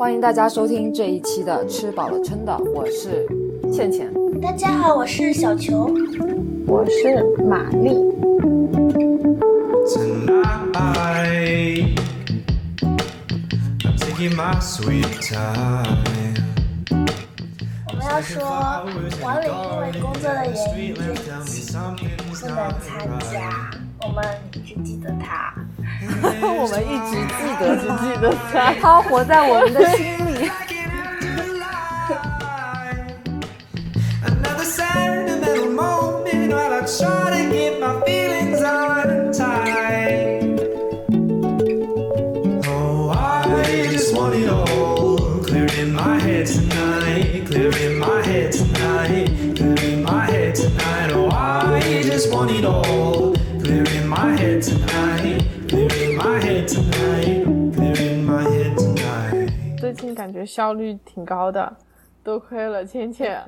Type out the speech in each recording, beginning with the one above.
欢迎大家收听这一期的《吃饱了撑的》，我是倩倩。大家好，我是小球。我是玛丽。Tonight, I'm taking my sweet time. 我们要说，王磊因为工作的原因，这一期不能参加。我们只记得他。我们一直记得，只记得他，他活在我们的心感觉效率挺高的，多亏了倩倩。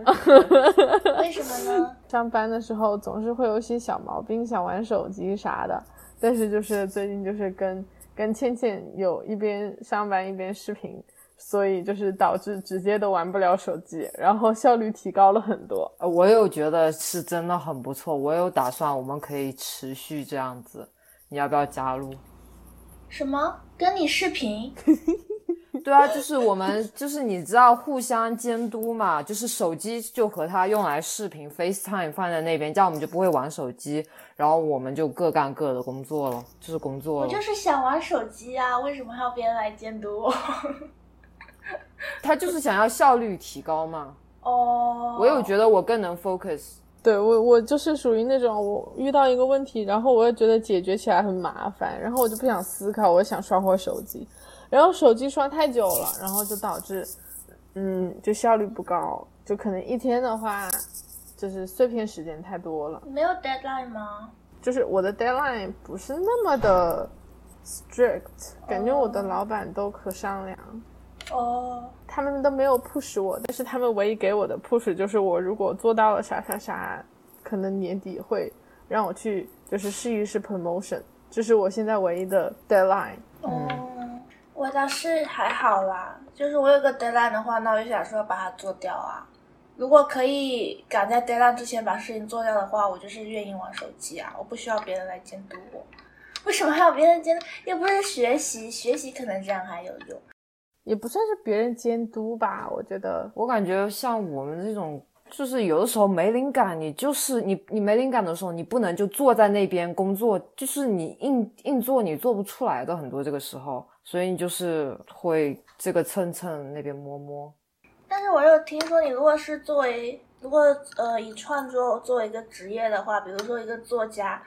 为什么呢？上班的时候总是会有一些小毛病，想玩手机啥的，但是就是最近就是跟跟倩倩有一边上班一边视频，所以就是导致直接都玩不了手机，然后效率提高了很多。呃我有觉得是真的很不错，我有打算我们可以持续这样子，你要不要加入？什么？跟你视频？对啊，就是我们就是你知道互相监督嘛，就是手机就和他用来视频，FaceTime 放在那边，这样我们就不会玩手机，然后我们就各干各的工作了，就是工作了。我就是想玩手机啊，为什么还要别人来监督我？他就是想要效率提高嘛。哦，我有觉得我更能 focus。对我，我就是属于那种我遇到一个问题，然后我又觉得解决起来很麻烦，然后我就不想思考，我想刷会手机，然后手机刷太久了，然后就导致，嗯，就效率不高，就可能一天的话，就是碎片时间太多了，没有 deadline 吗？就是我的 deadline 不是那么的 strict，感觉我的老板都可商量。哦，他们都没有 push 我，但是他们唯一给我的 push 就是我如果做到了啥啥啥，可能年底会让我去就是试一试 promotion，这是我现在唯一的 deadline。哦，我倒是还好啦，就是我有个 deadline 的话，那我就想说把它做掉啊。如果可以赶在 deadline 之前把事情做掉的话，我就是愿意玩手机啊，我不需要别人来监督我。为什么还要别人监督？又不是学习，学习可能这样还有用。也不算是别人监督吧，我觉得我感觉像我们这种，就是有的时候没灵感，你就是你你没灵感的时候，你不能就坐在那边工作，就是你硬硬做你做不出来的很多这个时候，所以你就是会这个蹭蹭那边摸摸。但是我又听说，你如果是作为如果呃以创作作为一个职业的话，比如说一个作家，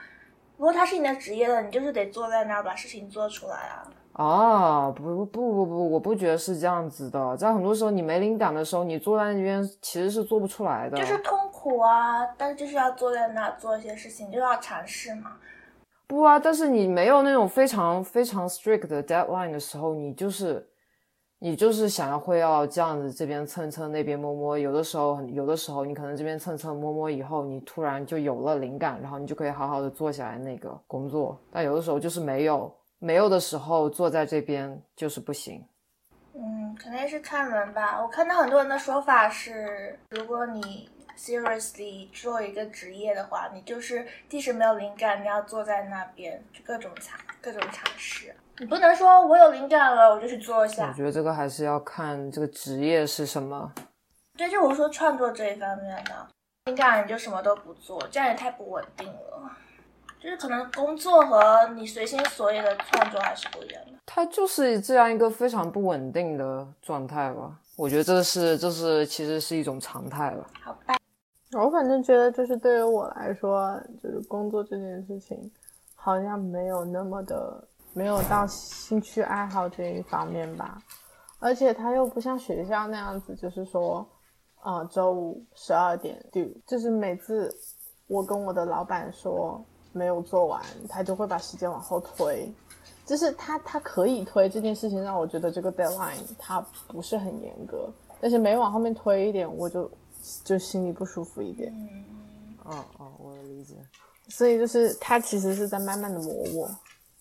如果他是你的职业的，你就是得坐在那儿把事情做出来啊。啊，不不不不不，我不觉得是这样子的。在很多时候，你没灵感的时候，你坐在那边其实是做不出来的。就是痛苦啊，但是就是要坐在那儿做一些事情，就要尝试嘛。不啊，但是你没有那种非常非常 strict 的 deadline 的时候，你就是你就是想要会要这样子，这边蹭蹭那边摸摸。有的时候，有的时候你可能这边蹭蹭摸摸以后，你突然就有了灵感，然后你就可以好好的做下来那个工作。但有的时候就是没有，没有的时候坐在这边就是不行。嗯，肯定是看人吧。我看到很多人的说法是，如果你 seriously 做一个职业的话，你就是即使没有灵感，你要坐在那边去各种尝各种尝试。你不能说我有灵感了，我就去做一下我。觉得这个还是要看这个职业是什么。对，就我说创作这一方面的，灵感你就什么都不做，这样也太不稳定了。就是可能工作和你随心所欲的创作还是不一样的。它就是这样一个非常不稳定的状态吧。我觉得这是这是其实是一种常态了。好吧，我反正觉得就是对于我来说，就是工作这件事情，好像没有那么的没有到兴趣爱好这一方面吧。而且他又不像学校那样子，就是说，呃，周五十二点 do，就是每次我跟我的老板说没有做完，他就会把时间往后推。就是他他可以推这件事情，让我觉得这个 deadline 他不是很严格，但是每往后面推一点，我就就心里不舒服一点。嗯，哦哦，我理解。所以就是他其实是在慢慢的磨我，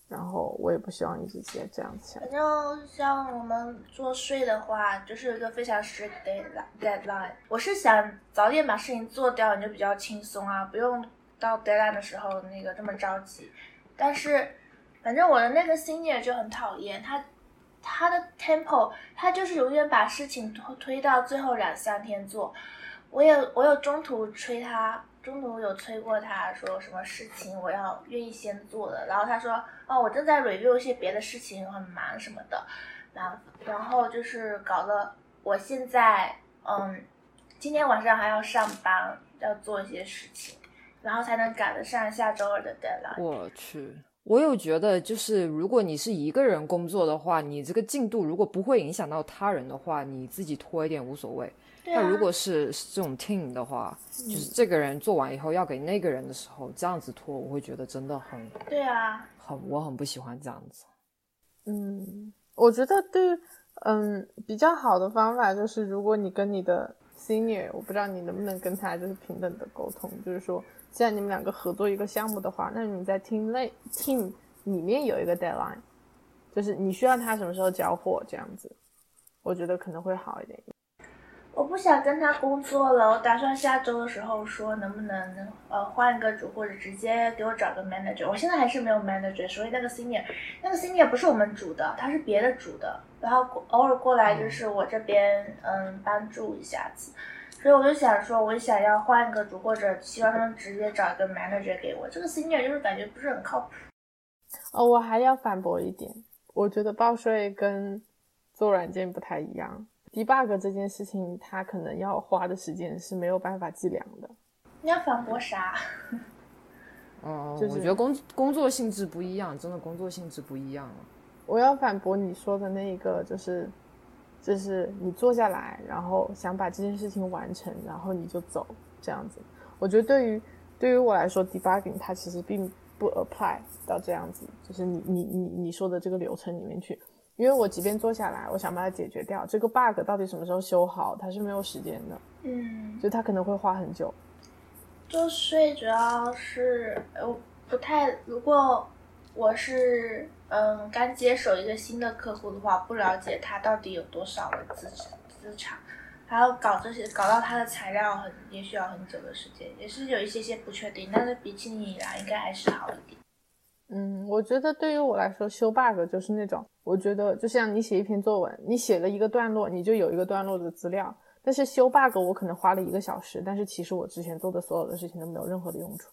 然后我也不希望一直接这样子反正像我们做税的话，就是有一个非常 strict deadline deadline。我是想早点把事情做掉，你就比较轻松啊，不用到 deadline 的时候那个这么着急。但是，反正我的那个 senior 就很讨厌他，他的 tempo，他就是永远把事情推推到最后两三天做。我有我有中途催他，中途有催过他说什么事情我要愿意先做的，然后他说哦我正在 review 一些别的事情，很忙什么的，然后然后就是搞得我现在嗯今天晚上还要上班，要做一些事情，然后才能赶得上下周二的 deadline。我去，我有觉得，就是如果你是一个人工作的话，你这个进度如果不会影响到他人的话，你自己拖一点无所谓。那如果是这种 team 的话，就是这个人做完以后要给那个人的时候，这样子拖，我会觉得真的很对啊，很，我很不喜欢这样子。嗯，我觉得对，嗯，比较好的方法就是，如果你跟你的 senior，我不知道你能不能跟他就是平等的沟通，就是说，既然你们两个合作一个项目的话，那你在 team 内 team 里面有一个 deadline，就是你需要他什么时候交货这样子，我觉得可能会好一点。我不想跟他工作了，我打算下周的时候说能不能呃换一个组，或者直接给我找个 manager。我现在还是没有 manager，所以那个 senior 那个 senior 不是我们组的，他是别的组的，然后过偶尔过来就是我这边嗯帮助一下子。所以我就想说，我想要换一个组，或者希望他们直接找一个 manager 给我。这个 senior 就是感觉不是很靠谱。哦，我还要反驳一点，我觉得报税跟做软件不太一样。Debug 这件事情，它可能要花的时间是没有办法计量的。你要反驳啥？哦、就是我觉得工工作性质不一样，真的工作性质不一样了。我要反驳你说的那一个，就是，就是你坐下来，然后想把这件事情完成，然后你就走这样子。我觉得对于对于我来说，debugging 它其实并不 apply 到这样子，就是你你你你说的这个流程里面去。因为我即便坐下来，我想把它解决掉，这个 bug 到底什么时候修好，它是没有时间的，嗯，就它可能会花很久。做税主要是我不太，如果我是嗯刚接手一个新的客户的话，不了解他到底有多少的资资产，还要搞这些，搞到他的材料很也需要很久的时间，也是有一些些不确定，但是比起你来应该还是好一点。嗯，我觉得对于我来说，修 bug 就是那种，我觉得就像你写一篇作文，你写了一个段落，你就有一个段落的资料。但是修 bug 我可能花了一个小时，但是其实我之前做的所有的事情都没有任何的用处。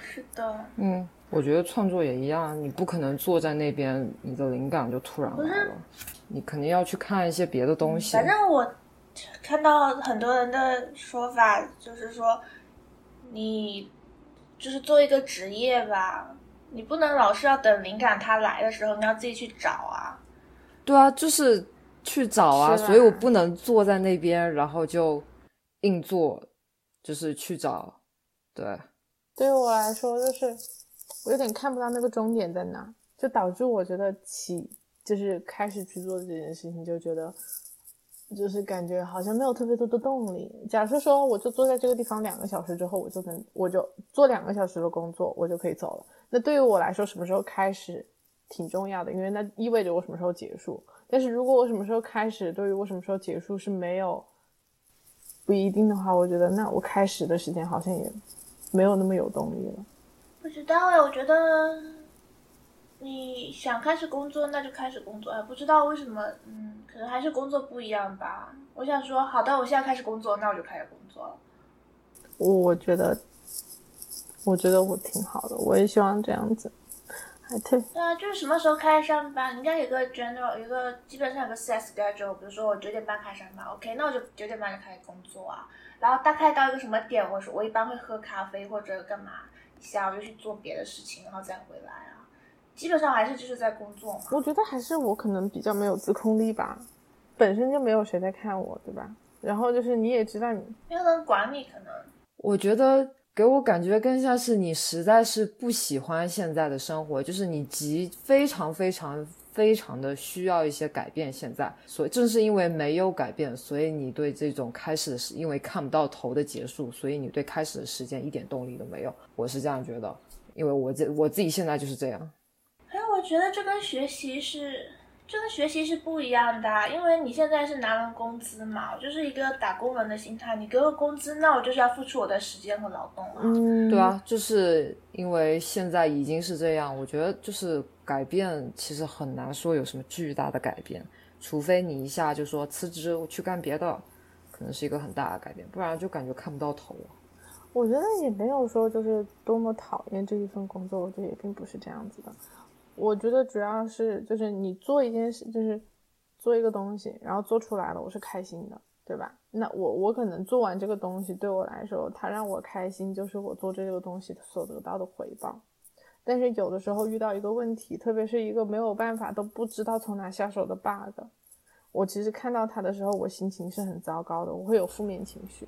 是的，嗯，我觉得创作也一样，你不可能坐在那边，你的灵感就突然来了，你肯定要去看一些别的东西。反正我看到很多人的说法，就是说你就是做一个职业吧，你不能老是要等灵感它来的时候，你要自己去找啊。对啊，就是去找啊，所以我不能坐在那边，然后就硬做，就是去找。对，对于我来说，就是我有点看不到那个终点在哪，就导致我觉得起就是开始去做这件事情，就觉得就是感觉好像没有特别多的动力。假设说，我就坐在这个地方两个小时之后，我就能我就做两个小时的工作，我就可以走了。那对于我来说，什么时候开始挺重要的，因为那意味着我什么时候结束。但是如果我什么时候开始，对于我什么时候结束是没有不一定的话，我觉得那我开始的时间好像也没有那么有动力了。不知道哎，我觉得你想开始工作，那就开始工作。哎，不知道为什么，嗯，可能还是工作不一样吧。我想说，好的，我现在开始工作，那我就开始工作了。我我觉得，我觉得我挺好的，我也希望这样子，还挺对啊，就是什么时候开始上班，应该有个 general，有个基本上有个 set schedule。比如说我九点半开始上班，OK，那我就九点半就开始工作啊。然后大概到一个什么点，我说我一般会喝咖啡或者干嘛一下，我就去做别的事情，然后再回来啊。基本上还是就是在工作嘛。我觉得还是我可能比较没有自控力吧，本身就没有谁在看我，对吧？然后就是你也知道你，没有人管你，可能我觉得给我感觉更像是你实在是不喜欢现在的生活，就是你急非常非常非常的需要一些改变。现在，所以正是因为没有改变，所以你对这种开始的时，因为看不到头的结束，所以你对开始的时间一点动力都没有。我是这样觉得，因为我这我自己现在就是这样。哎，我觉得这跟学习是，这跟学习是不一样的啊、因为你现在是拿了工资嘛，我就是一个打工人的心态，你给我工资，那我就是要付出我的时间和劳动啊。嗯，对，啊，就是因为现在已经是这样，我觉得就是改变其实很难说有什么巨大的改变，除非你一下就说辞职我去干别的，可能是一个很大的改变，不然就感觉看不到头。我觉得也没有说就是多么讨厌这一份工作，我觉得也并不是这样子的。我觉得主要是就是你做一件事，就是做一个东西，然后做出来了，我是开心的，对吧？那我我可能做完这个东西，对我来说，它让我开心，就是我做这个东西所得到的回报。但是有的时候遇到一个问题，特别是一个没有办法都不知道从哪下手的 bug，我其实看到它的时候，我心情是很糟糕的，我会有负面情绪。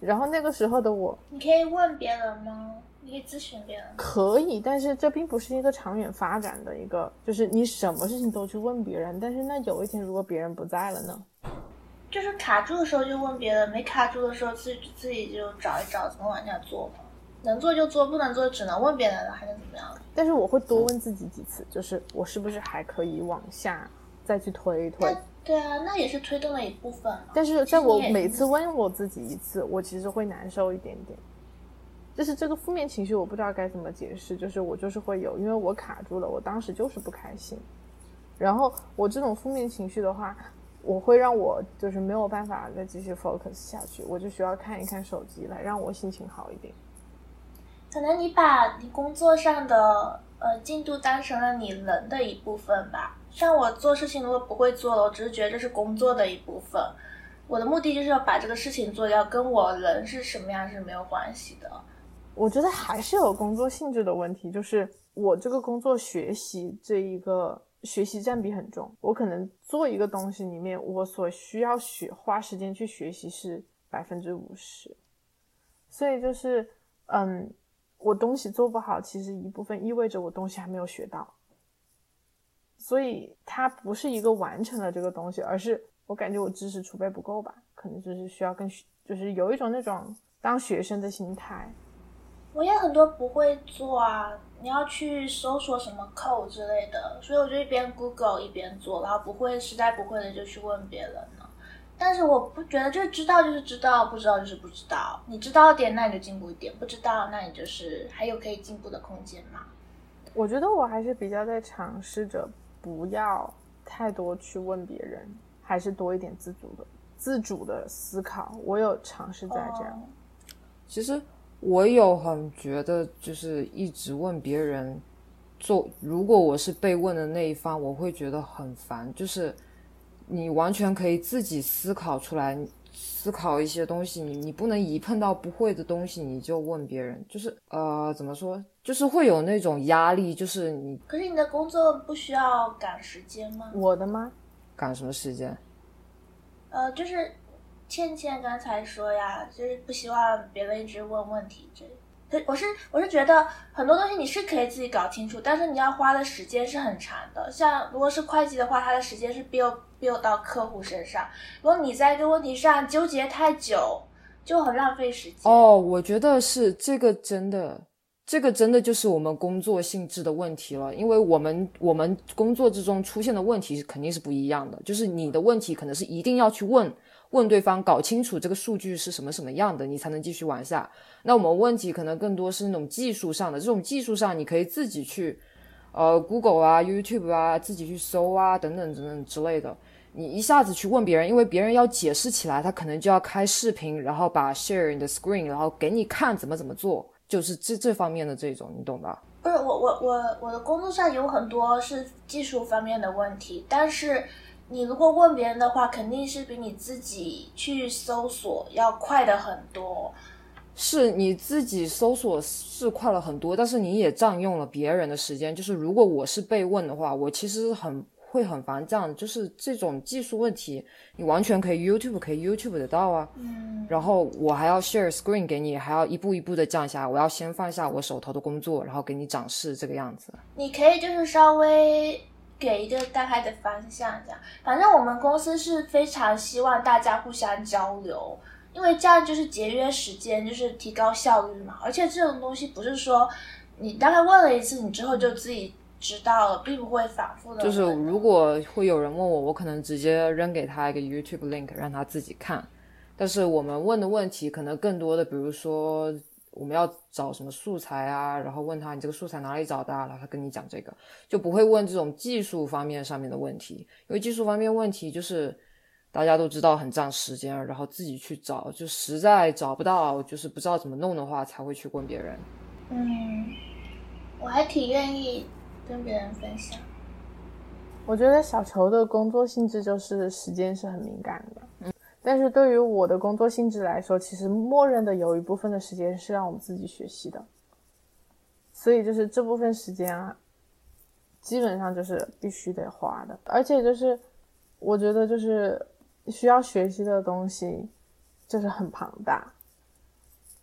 然后那个时候的我你可以问别人吗？你可以咨询别人。可以，但是这并不是一个长远发展的一个，就是你什么事情都去问别人，但是那有一天如果别人不在了呢？就是卡住的时候就问别人，没卡住的时候自己自己就找一找怎么往下做嘛。能做就做，不能做只能问别人了，还能怎么样？但是我会多问自己几次，就是我是不是还可以往下再去推一推那？对啊，那也是推动的一部分嘛。但是在我每次问我自己一次，我其实会难受一点点。就是这个负面情绪，我不知道该怎么解释，就是我就是会有，因为我卡住了，我当时就是不开心。然后我这种负面情绪的话，我会让我就是没有办法再继续 focus 下去，我就需要看一看手机来让我心情好一点。可能你把你工作上的呃进度当成了你人的一部分吧。像我做事情如果不会做了，我只是觉得这是工作的一部分。我的目的就是要把这个事情做掉，跟我人是什么样是没有关系的。我觉得还是有工作性质的问题，就是我这个工作学习这一个学习占比很重，我可能做一个东西里面，我所需要学花时间去学习是百分之五十，所以就是嗯，我东西做不好，其实一部分意味着我东西还没有学到，所以它不是一个完成了这个东西，而是我感觉我知识储备不够吧，可能就是需要更就是有一种那种当学生的心态。我也很多不会做啊，你要去搜索什么 code 之类的，所以我就一边 Google 一边做，然后不会实在不会的就去问别人了。但是我不觉得就是知道就是知道，不知道就是不知道。你知道点，那你就进步一点；不知道，那你就是还有可以进步的空间嘛。我觉得我还是比较在尝试着不要太多去问别人，还是多一点自主的自主的思考。我有尝试在这样。其实我有很觉得，就是一直问别人做，如果我是被问的那一方，我会觉得很烦。就是你完全可以自己思考出来，思考一些东西，你你不能一碰到不会的东西你就问别人，就是呃怎么说，就是会有那种压力，就是你可是你的工作不需要赶时间吗？我的吗？赶什么时间？呃，就是倩倩刚才说呀，就是不希望别人一直问问题这。我是我是觉得很多东西你是可以自己搞清楚，但是你要花的时间是很长的。像如果是会计的话，他的时间是 build build 到客户身上。如果你在一个问题上纠结太久，就很浪费时间。哦，我觉得是这个真的，这个真的就是我们工作性质的问题了，因为我们我们工作之中出现的问题肯定是不一样的，就是你的问题可能是一定要去问问对方，搞清楚这个数据是什么什么样的，你才能继续往下。那我们问题可能更多是那种技术上的，这种技术上你可以自己去，呃，Google 啊、YouTube 啊，自己去搜啊，等等等等之类的。你一下子去问别人，因为别人要解释起来，他可能就要开视频，然后把 share 你的 screen，然后给你看怎么怎么做，就是这这方面的这种，你懂吧？不是我我我我的工作上有很多是技术方面的问题，但是你如果问别人的话，肯定是比你自己去搜索要快的很多。是你自己搜索是快了很多，但是你也占用了别人的时间。就是如果我是被问的话，我其实很会很烦这样，就是这种技术问题，你完全可以 YouTube 可以 YouTube 得到啊。嗯，然后我还要 share screen 给你，还要一步一步的降下来。我要先放下我手头的工作，然后给你展示这个样子。你可以就是稍微给一个大概的方向，这样。反正我们公司是非常希望大家互相交流，因为这样就是节约时间，就是提高效率嘛。而且这种东西不是说你大概问了一次，你之后就自己知道了，并不会反复的。就是如果会有人问我，我可能直接扔给他一个 YouTube link，让他自己看。但是我们问的问题可能更多的，比如说我们要找什么素材啊，然后问他你这个素材哪里找的，然后他跟你讲这个，就不会问这种技术方面上面的问题，因为技术方面问题就是大家都知道很占时间，然后自己去找，就实在找不到，就是不知道怎么弄的话，才会去问别人。嗯，我还挺愿意跟别人分享。我觉得小球的工作性质就是时间是很敏感的，嗯，但是对于我的工作性质来说，其实默认的有一部分的时间是让我们自己学习的，所以就是这部分时间啊，基本上就是必须得花的，而且就是我觉得就是需要学习的东西就是很庞大，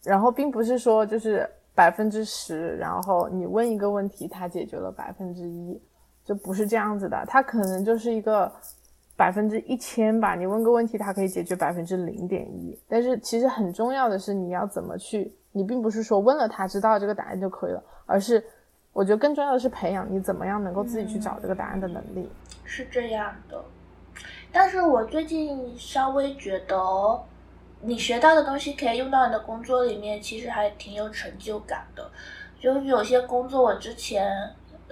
然后并不是说就是百分之十，然后你问一个问题，它解决了百分之一。就不是这样子的，它可能就是一个百分之一千吧。你问个问题，它可以解决百分之零点一。但是其实很重要的是，你要怎么去？你并不是说问了他知道这个答案就可以了，而是我觉得更重要的是培养你怎么样能够自己去找这个答案的能力。是这样的，但是我最近稍微觉得，你学到的东西可以用到你的工作里面，其实还挺有成就感的。就是有些工作我之前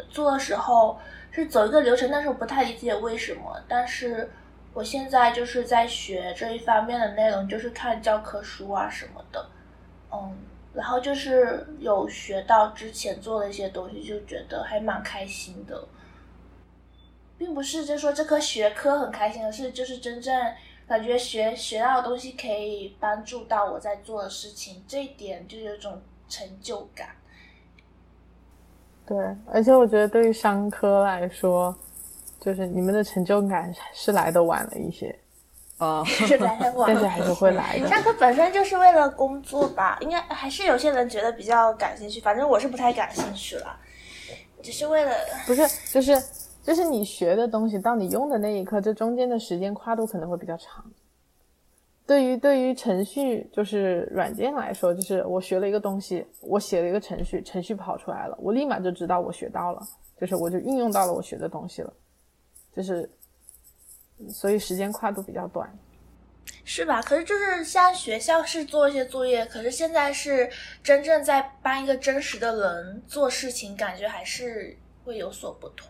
做的时候。是走一个流程，但是我不太理解为什么。但是我现在就是在学这一方面的内容，就是看教科书啊什么的，嗯，然后就是有学到之前做的一些东西，就觉得还蛮开心的，并不是就说这科学科很开心，而是就是真正感觉学学到的东西可以帮助到我在做的事情，这一点就有种成就感。对，而且我觉得对于商科来说，就是你们的成就感是来的晚了一些，啊，是来的晚，但是还是会来的。上课本身就是为了工作吧，应该还是有些人觉得比较感兴趣，反正我是不太感兴趣了，只是为了不是，就是就是你学的东西到你用的那一刻，这中间的时间跨度可能会比较长。对于对于程序就是软件来说，就是我学了一个东西，我写了一个程序，程序跑出来了，我立马就知道我学到了，就是我就运用到了我学的东西了，就是所以时间跨度比较短，是吧？可是就是像学校是做一些作业，可是现在是真正在帮一个真实的人做事情，感觉还是会有所不同。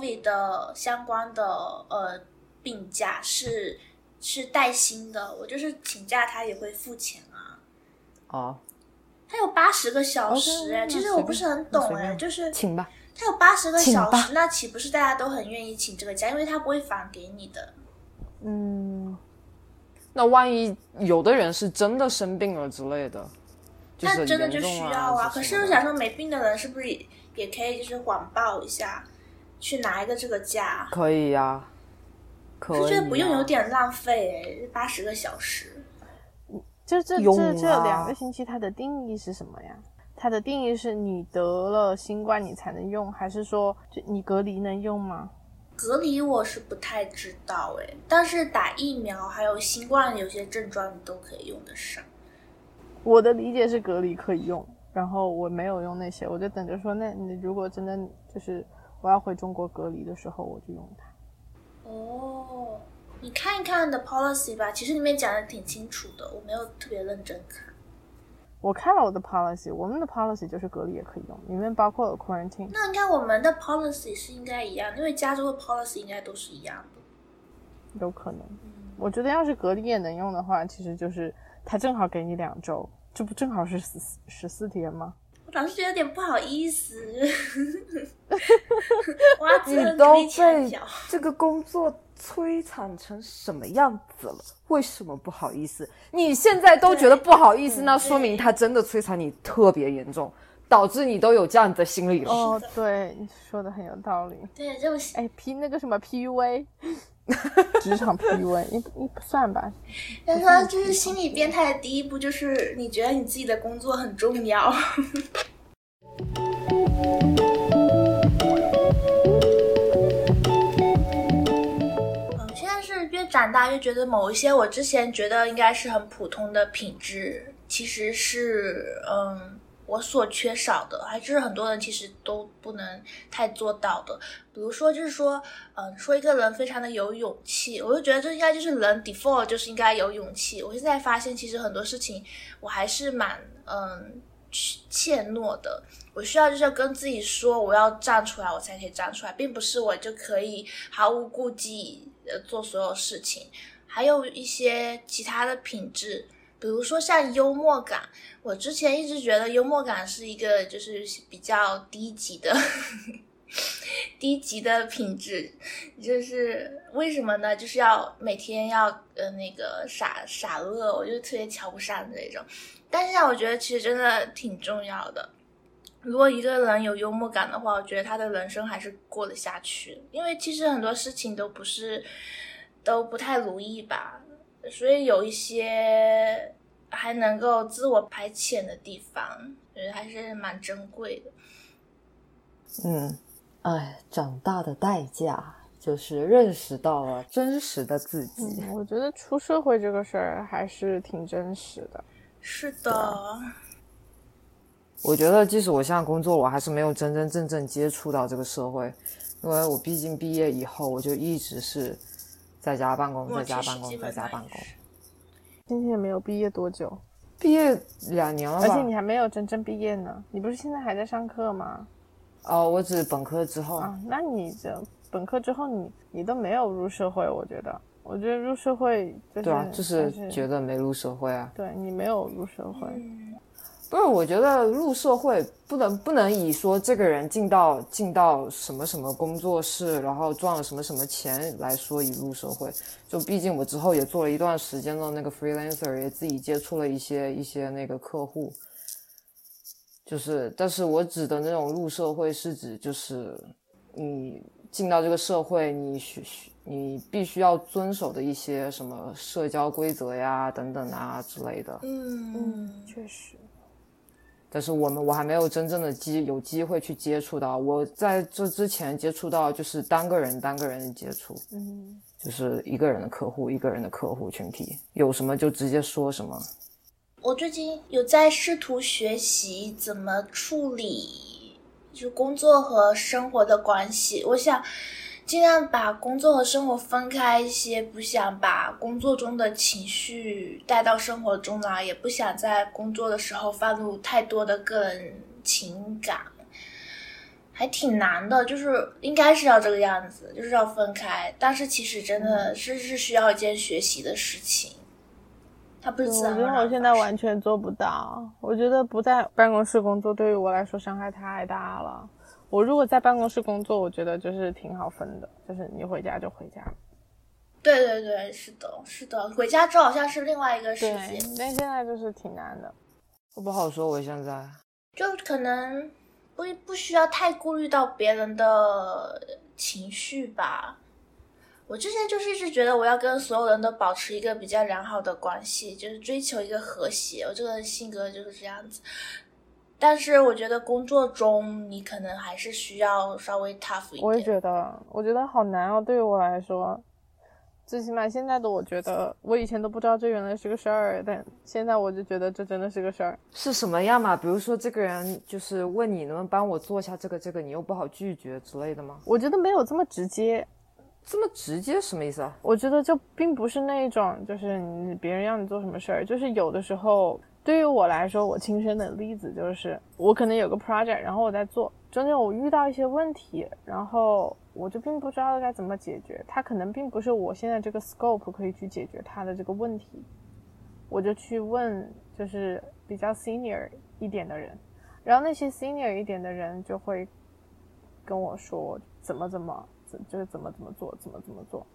COVID 的相关的呃病假是是带薪的，我就是请假他也会付钱啊。哦，他有八十个小时哎，其实我不是很懂哎，就是请吧。他有八十个小时，那岂不是大家都很愿意请这个假？因为他不会返给你的。嗯，那万一有的人是真的生病了之类的，那真的就需要啊。可是我想说，没病的人是不是也也可以就是谎报一下？去拿一个这个假可以呀，可以。觉得不用有点浪费哎，八十个小时。就这这这两个星期，它的定义是什么呀？它的定义是你得了新冠你才能用，还是说就你隔离能用吗？隔离我是不太知道哎，但是打疫苗还有新冠有些症状你都可以用得上。我的理解是隔离可以用，然后我没有用那些，我就等着说，那你如果真的就是。我要回中国隔离的时候，我就用它。哦，你看一看你的 policy 吧，其实里面讲的挺清楚的，我没有特别认真看。我看了我的 policy，我们的 policy 就是隔离也可以用，里面包括了 quarantine。那应该我们的 policy 是应该一样，因为加州的 policy 应该都是一样的。有可能，我觉得要是隔离也能用的话，其实就是它正好给你两周，这不正好是十十四天吗？老是觉得有点不好意思，你都被这个工作摧残成什么样子了？为什么不好意思？你现在都觉得不好意思，那说明他真的摧残你特别严重，导致你都有这样的心理了。哦，对，你说的很有道理。对，就是哎，P 那个什么 PUA。职场 PUA，你你不算吧？他说，就是心理变态的第一步，就是你觉得你自己的工作很重要。嗯，现在是越长大，越觉得某一些我之前觉得应该是很普通的品质，其实是嗯我所缺少的，还就是很多人其实都不能太做到的。比如说，就是说，嗯，说一个人非常的有勇气，我就觉得这应该就是人 default 就是应该有勇气。我现在发现，其实很多事情我还是蛮嗯怯懦的。我需要就是要跟自己说，我要站出来，我才可以站出来，并不是我就可以毫无顾忌呃做所有事情。还有一些其他的品质，比如说像幽默感，我之前一直觉得幽默感是一个就是比较低级的 低级的品质，就是为什么呢？就是要每天要呃那个傻傻乐，我就特别瞧不上这种。但是我觉得其实真的挺重要的。如果一个人有幽默感的话，我觉得他的人生还是过得下去。因为其实很多事情都不是都不太如意吧，所以有一些还能够自我排遣的地方，觉得还是蛮珍贵的。嗯，哎，长大的代价就是认识到了真实的自己。嗯，我觉得出社会这个事儿还是挺真实的。是的。我觉得，即使我现在工作，我还是没有真真正正接触到这个社会，因为我毕竟毕业以后，我就一直是在家办公，在家办公，在家办公。今天也没有毕业多久，毕业两年了吧？而且你还没有真正毕业呢。你不是现在还在上课吗？哦，我指本科之后啊。那你这本科之后，你你都没有入社会，我觉得，我觉得入社会就是对啊，就是觉得没入社会啊。对你没有入社会。不是，我觉得入社会不能不能以说这个人进到进到什么什么工作室，然后赚了什么什么钱来说以入社会。就毕竟我之后也做了一段时间的那个 freelancer，也自己接触了一些一些那个客户。就是，但是我指的那种入社会是指就是你进到这个社会，你需你必须要遵守的一些什么社交规则呀等等啊之类的。嗯嗯，确实。但是我们我还没有真正的机有机会去接触到，我在这之前接触到就是单个人单个人的接触，嗯，就是一个人的客户一个人的客户群体，有什么就直接说什么。我最近有在试图学习怎么处理，就工作和生活的关系，我想。尽量把工作和生活分开一些，不想把工作中的情绪带到生活中来，也不想在工作的时候放入太多的个人情感，还挺难的。就是应该是要这个样子，就是要分开。但是其实真的是是需要一件学习的事情，他不是自然。我觉得我现在完全做不到。我觉得不在办公室工作对于我来说伤害太大了。我如果在办公室工作，我觉得就是挺好分的，就是你回家就回家。对对对，是的，是的，回家之后好像是另外一个世界。但现在就是挺难的，我不好说。我现在就可能不不需要太顾虑到别人的情绪吧。我之前就是一直觉得我要跟所有人都保持一个比较良好的关系，就是追求一个和谐。我这个人性格就是这样子。但是我觉得工作中你可能还是需要稍微 tough 一点。我也觉得，我觉得好难哦。对于我来说，最起码现在的我觉得，我以前都不知道这原来是个事儿，但现在我就觉得这真的是个事儿。是什么样嘛？比如说这个人就是问你能不能帮我做一下这个这个，你又不好拒绝之类的吗？我觉得没有这么直接，这么直接什么意思啊？我觉得就并不是那一种，就是你别人让你做什么事儿，就是有的时候。对于我来说，我亲身的例子就是，我可能有个 project，然后我在做，中间我遇到一些问题，然后我就并不知道该怎么解决，它可能并不是我现在这个 scope 可以去解决它的这个问题，我就去问，就是比较 senior 一点的人，然后那些 senior 一点的人就会跟我说怎么怎么，就是怎么怎么做，怎么怎么做。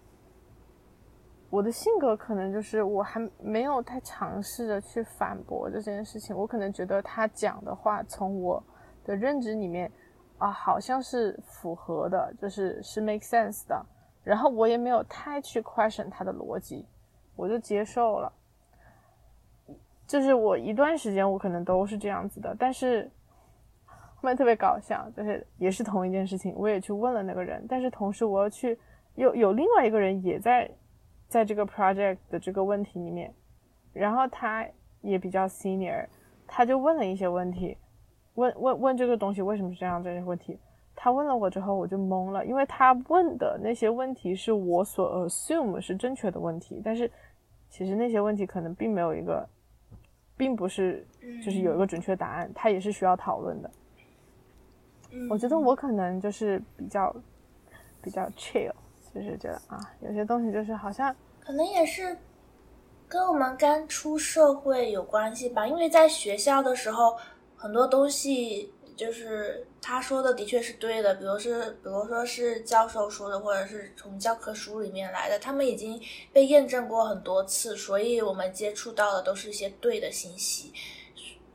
我的性格可能就是我还没有太尝试着去反驳这件事情，我可能觉得他讲的话从我的认知里面啊好像是符合的，就是是 make sense 的，然后我也没有太去 question 他的逻辑，我就接受了。就是我一段时间我可能都是这样子的，但是后面特别搞笑，就是也是同一件事情，我也去问了那个人，但是同时我要去有有另外一个人也在。在这个 project 的这个问题里面，然后他也比较 senior，他就问了一些问题，问问问这个东西为什么是这样这些问题，他问了我之后我就懵了，因为他问的那些问题是我所 assume 是正确的问题，但是其实那些问题可能并没有一个，并不是就是有一个准确答案，它也是需要讨论的。嗯。我觉得我可能就是比较比较 chill，就是觉得啊，有些东西就是好像可能也是跟我们刚出社会有关系吧，因为在学校的时候，很多东西就是他说的的确是对的，比如是比如说是教授说的，或者是从教科书里面来的，他们已经被验证过很多次，所以我们接触到的都是一些对的信息。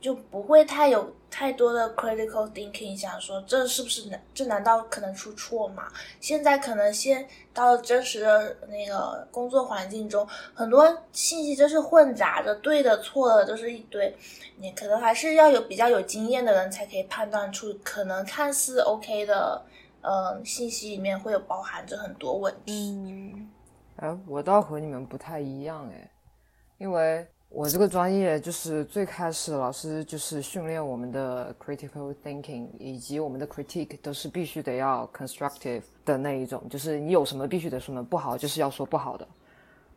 就不会太有太多的 critical thinking，想说这是不是难这难道可能出错吗？现在可能先到真实的那个工作环境中，很多信息就是混杂的，对的错的都是一堆。你可能还是要有比较有经验的人才可以判断出，可能看似 OK 的，呃，信息里面会有包含着很多问题。嗯哎，我倒和你们不太一样哎，因为我这个专业就是最开始老师就是训练我们的 critical thinking 以及我们的 critique 都是必须得要 constructive 的那一种，就是你有什么必须得说什么，不好就是要说不好的。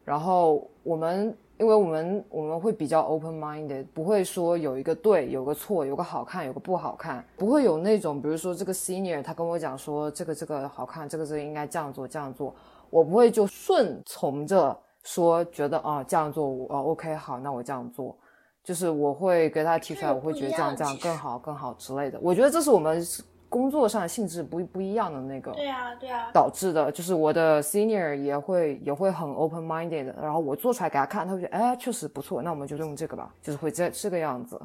然后我们因为我们我们会比较 open minded，不会说有一个对，有个错，有个好看，有个不好看，不会有那种比如说这个 senior 他跟我讲说这个这个好看，这个这个应该这样做这样做，我不会就顺从着说觉得啊这样做我哦 OK 好，那我这样做，就是我会给他提出来，我会觉得这样这样更好更好之类的。我觉得这是我们工作上的性质不不一样的那个对啊，对啊，导致的，就是我的 senior 也会也会很 open minded，然后我做出来给他看，他会觉得哎确实不错，那我们就用这个吧，就是会这这个样子。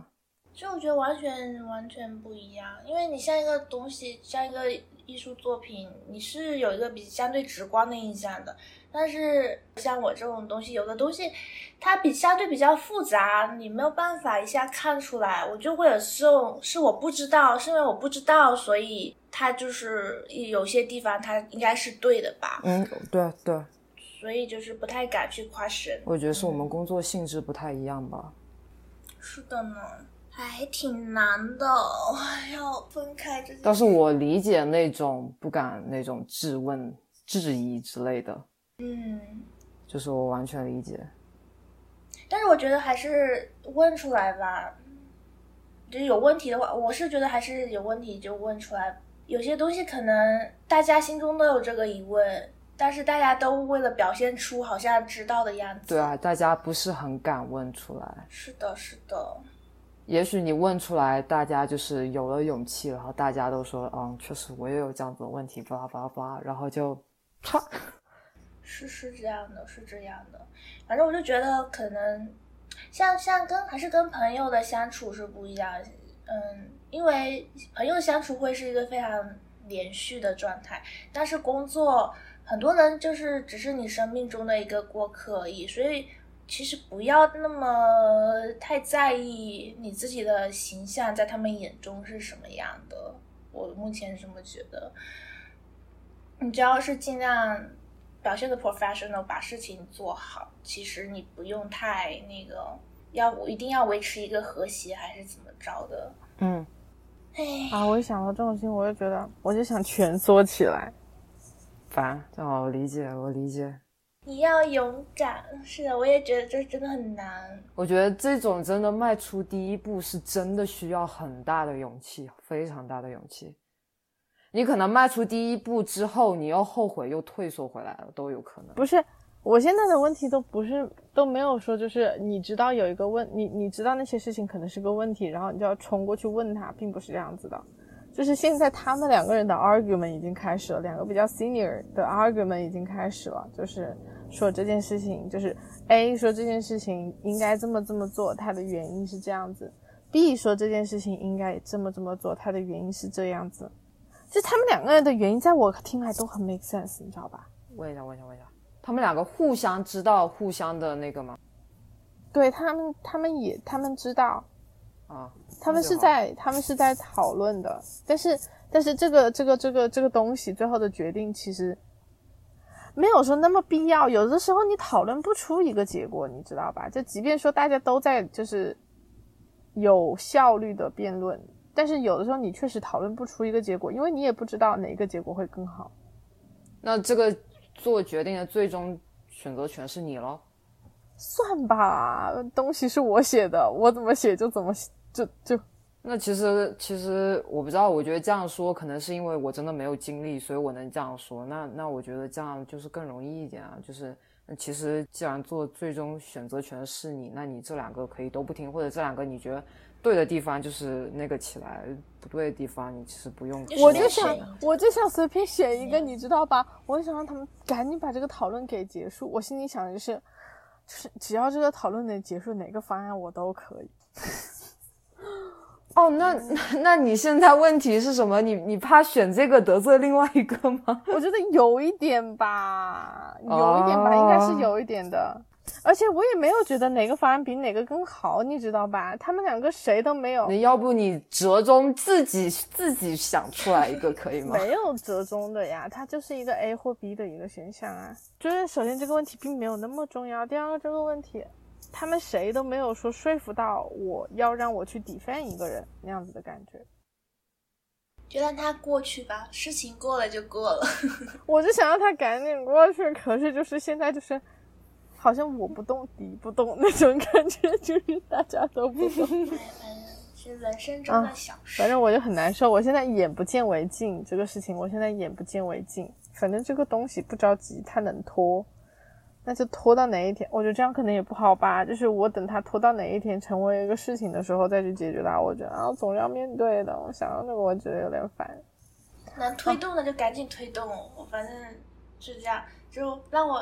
所以我觉得完全完全不一样，因为你像一个东西，像一个艺术作品，你是有一个比相对直观的印象的。但是像我这种东西，有的东西它比相对比较复杂，你没有办法一下看出来，我就会有这种是我不知道，是因为我不知道，所以它就是有些地方它应该是对的吧，嗯，对对，所以就是不太敢去 question。我觉得是我们工作性质不太一样吧。是的呢，还挺难的，要分开这件但是我理解那种不敢那种质问、质疑之类的，嗯。就是我完全理解。但是我觉得还是问出来吧，就是有问题的话，我是觉得还是有问题就问出来。有些东西可能大家心中都有这个疑问，但是大家都为了表现出好像知道的样子。对啊，大家不是很敢问出来。是的，是的，也许你问出来，大家就是有了勇气，然后大家都说，嗯，确实我也有这样子的问题，巴拉巴拉巴拉，然后就，唰，是是这样的，是这样的。反正我就觉得可能像像跟还是跟朋友的相处是不一样，嗯，因为朋友相处会是一个非常连续的状态，但是工作很多人就是只是你生命中的一个过客而已，所以其实不要那么太在意你自己的形象在他们眼中是什么样的。我目前是这么觉得，你只要是尽量表现的 professional，把事情做好，其实你不用太那个，要我一定要维持一个和谐还是怎么着的。嗯，哎，啊，我一想到这种事情，我就觉得我就想蜷缩起来。烦，这样我理解，我理解。你要勇敢，是的，我也觉得这真的很难。我觉得这种真的迈出第一步是真的需要很大的勇气，非常大的勇气。你可能迈出第一步之后，你又后悔又退缩回来了，都有可能。不是，我现在的问题都不是都没有说，就是你知道有一个问你你知道那些事情可能是个问题，然后你就要冲过去问他，并不是这样子的。就是现在他们两个人的 argument 已经开始了，两个比较 senior 的 argument 已经开始了，就是说这件事情，就是 A 说这件事情应该这么这么做，它的原因是这样子；B 说这件事情应该这么这么做，它的原因是这样子。就他们两个人的原因，在我听来都很 make sense，你知道吧？问一下，问一下，问一下，他们两个互相知道互相的那个吗？对他们，他们也他们知道，啊，他们是在他们是在讨论的，但是但是这个这个这个这个东西最后的决定其实没有说那么必要。有的时候你讨论不出一个结果，你知道吧？就即便说大家都在就是有效率的辩论，但是有的时候你确实讨论不出一个结果，因为你也不知道哪一个结果会更好。那这个做决定的最终选择权是你咯。算吧，东西是我写的，我怎么写就怎么就就。那其实其实我不知道，我觉得这样说可能是因为我真的没有经历，所以我能这样说。那那我觉得这样就是更容易一点啊。就是其实既然做最终选择权是你，那你这两个可以都不听，或者这两个你觉得对的地方就是那个起来，不对的地方你其实不用。我就想我就想随便选一个，你知道吧？我就想让他们赶紧把这个讨论给结束。我心里想的是，就是只要这个讨论能结束，哪个方案我都可以。哦，那 那你现在问题是什么？你你怕选这个得罪另外一个吗？我觉得有一点吧，有一点吧，应该是有一点的。而且我也没有觉得哪个方案比哪个更好，你知道吧？他们两个谁都没有。那要不你折中自己自己想出来一个可以吗？没有折中的呀，它就是一个 A 或 B 的一个选项啊。就是首先这个问题并没有那么重要，第二个这个问题。他们谁都没有说说服到我要让我去 defend 一个人那样子的感觉，就让他过去吧，事情过了就过了。我就想让他赶紧过去，可是就是现在就是好像我不动你不动那种感觉，就是大家都不动。反 正是人生中的小事。反正我就很难受，我现在眼不见为净这个事情，我现在眼不见为净。反正这个东西不着急，它能拖。那就拖到哪一天？我觉得这样可能也不好吧。就是我等它拖到哪一天成为一个事情的时候再去解决它。我觉得啊，总是要面对的。我想到这个，我觉得有点烦。能推动的就赶紧推动。我反正是这样，就让我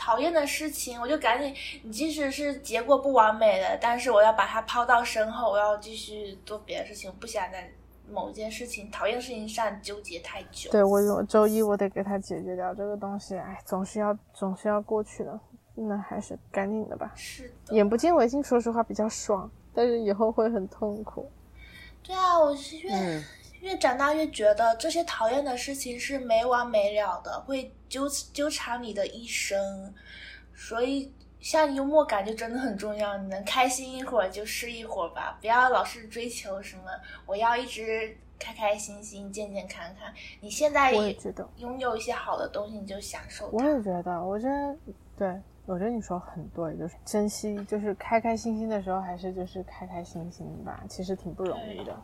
讨厌的事情，我就赶紧。你即使是结果不完美的，但是我要把它抛到身后，我要继续做别的事情。我不想在。某一件事情，讨厌的事情上纠结太久。对我，周一我得给他解决掉这个东西。哎，总是要，总是要过去的。那还是赶紧的吧。是的。眼不见为净，说实话比较爽，但是以后会很痛苦。对啊，我是越越长大越觉得这些讨厌的事情是没完没了的，会纠纠缠你的一生。所以。像幽默感就真的很重要，你能开心一会儿就是一会儿吧，不要老是追求什么，我要一直开开心心、健健康康。你现在也觉得拥有一些好的东西，你就享受。我也觉得，我觉得，对我觉得你说很对，就是珍惜，就是开开心心的时候，还是就是开开心心吧，其实挺不容易的。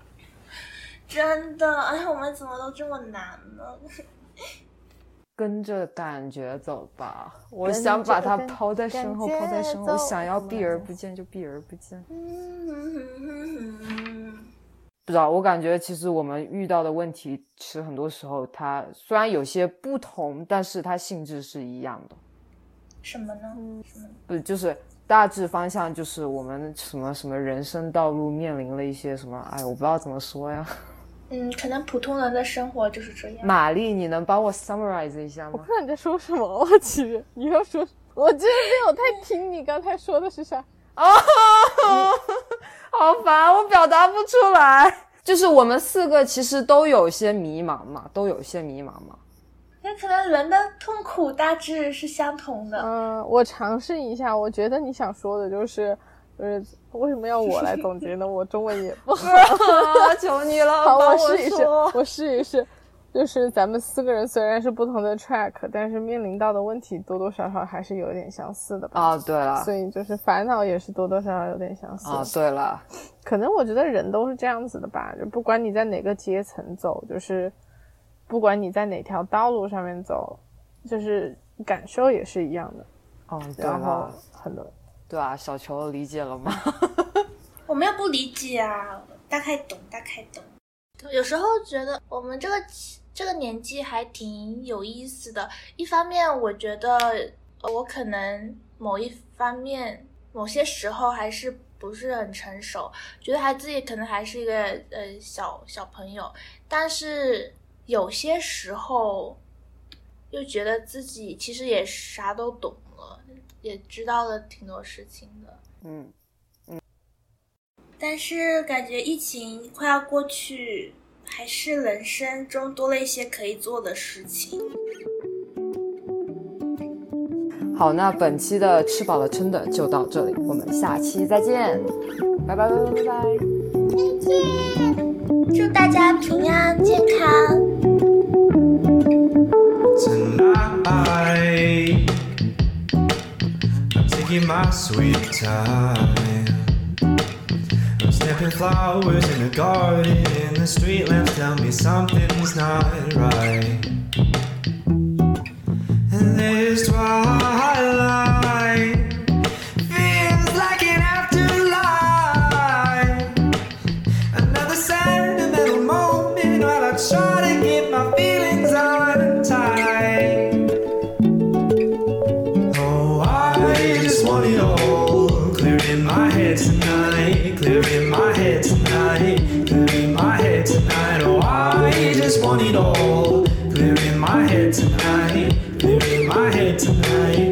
真的，哎，我们怎么都这么难呢？跟着感觉走吧，我想把它抛在身后，抛在身后，我想要避而不见就避而不见。不知道，我感觉其实我们遇到的问题，其实很多时候它虽然有些不同，但是它性质是一样的。什么呢？什么？不就是大致方向，就是我们什么什么人生道路面临了一些什么？哎，我不知道怎么说呀。嗯，可能普通人的生活就是这样。玛丽，你能帮我 summarize 一下吗？我不知道你在说什么，我其实你要说，我真的没有太听你刚才说的是啥。哦，好烦，我表达不出来。就是我们四个其实都有些迷茫嘛，都有些迷茫嘛。那可能人的痛苦大致是相同的。嗯，我尝试一下，我觉得你想说的就是。呃，为什么要我来总结呢？我中文也不好，求你了，好，我试一试，我试一试。就是咱们四个人虽然是不同的 track，但是面临到的问题多多少少还是有点相似的吧？啊，对了，所以就是烦恼也是多多少少有点相似。啊，对了，可能我觉得人都是这样子的吧，就不管你在哪个阶层走，就是不管你在哪条道路上面走，就是感受也是一样的。哦，然后很多。对啊，小球理解了吗？我们又不理解啊，大概懂，大概懂。有时候觉得我们这个这个年纪还挺有意思的。一方面，我觉得我可能某一方面某些时候还是不是很成熟，觉得还自己可能还是一个呃小小朋友。但是有些时候又觉得自己其实也啥都懂了，也知道了挺多事情的。嗯嗯。但是感觉疫情快要过去，还是人生中多了一些可以做的事情。好，那本期的吃饱了撑的就到这里，我们下期再见，拜拜拜拜拜拜，再见，祝大家平安健康。tonight. I'm taking my sweet time. I'm snipping flowers in the garden, and the street lamps tell me something's not right. And there's twice. head tonight. in my head tonight.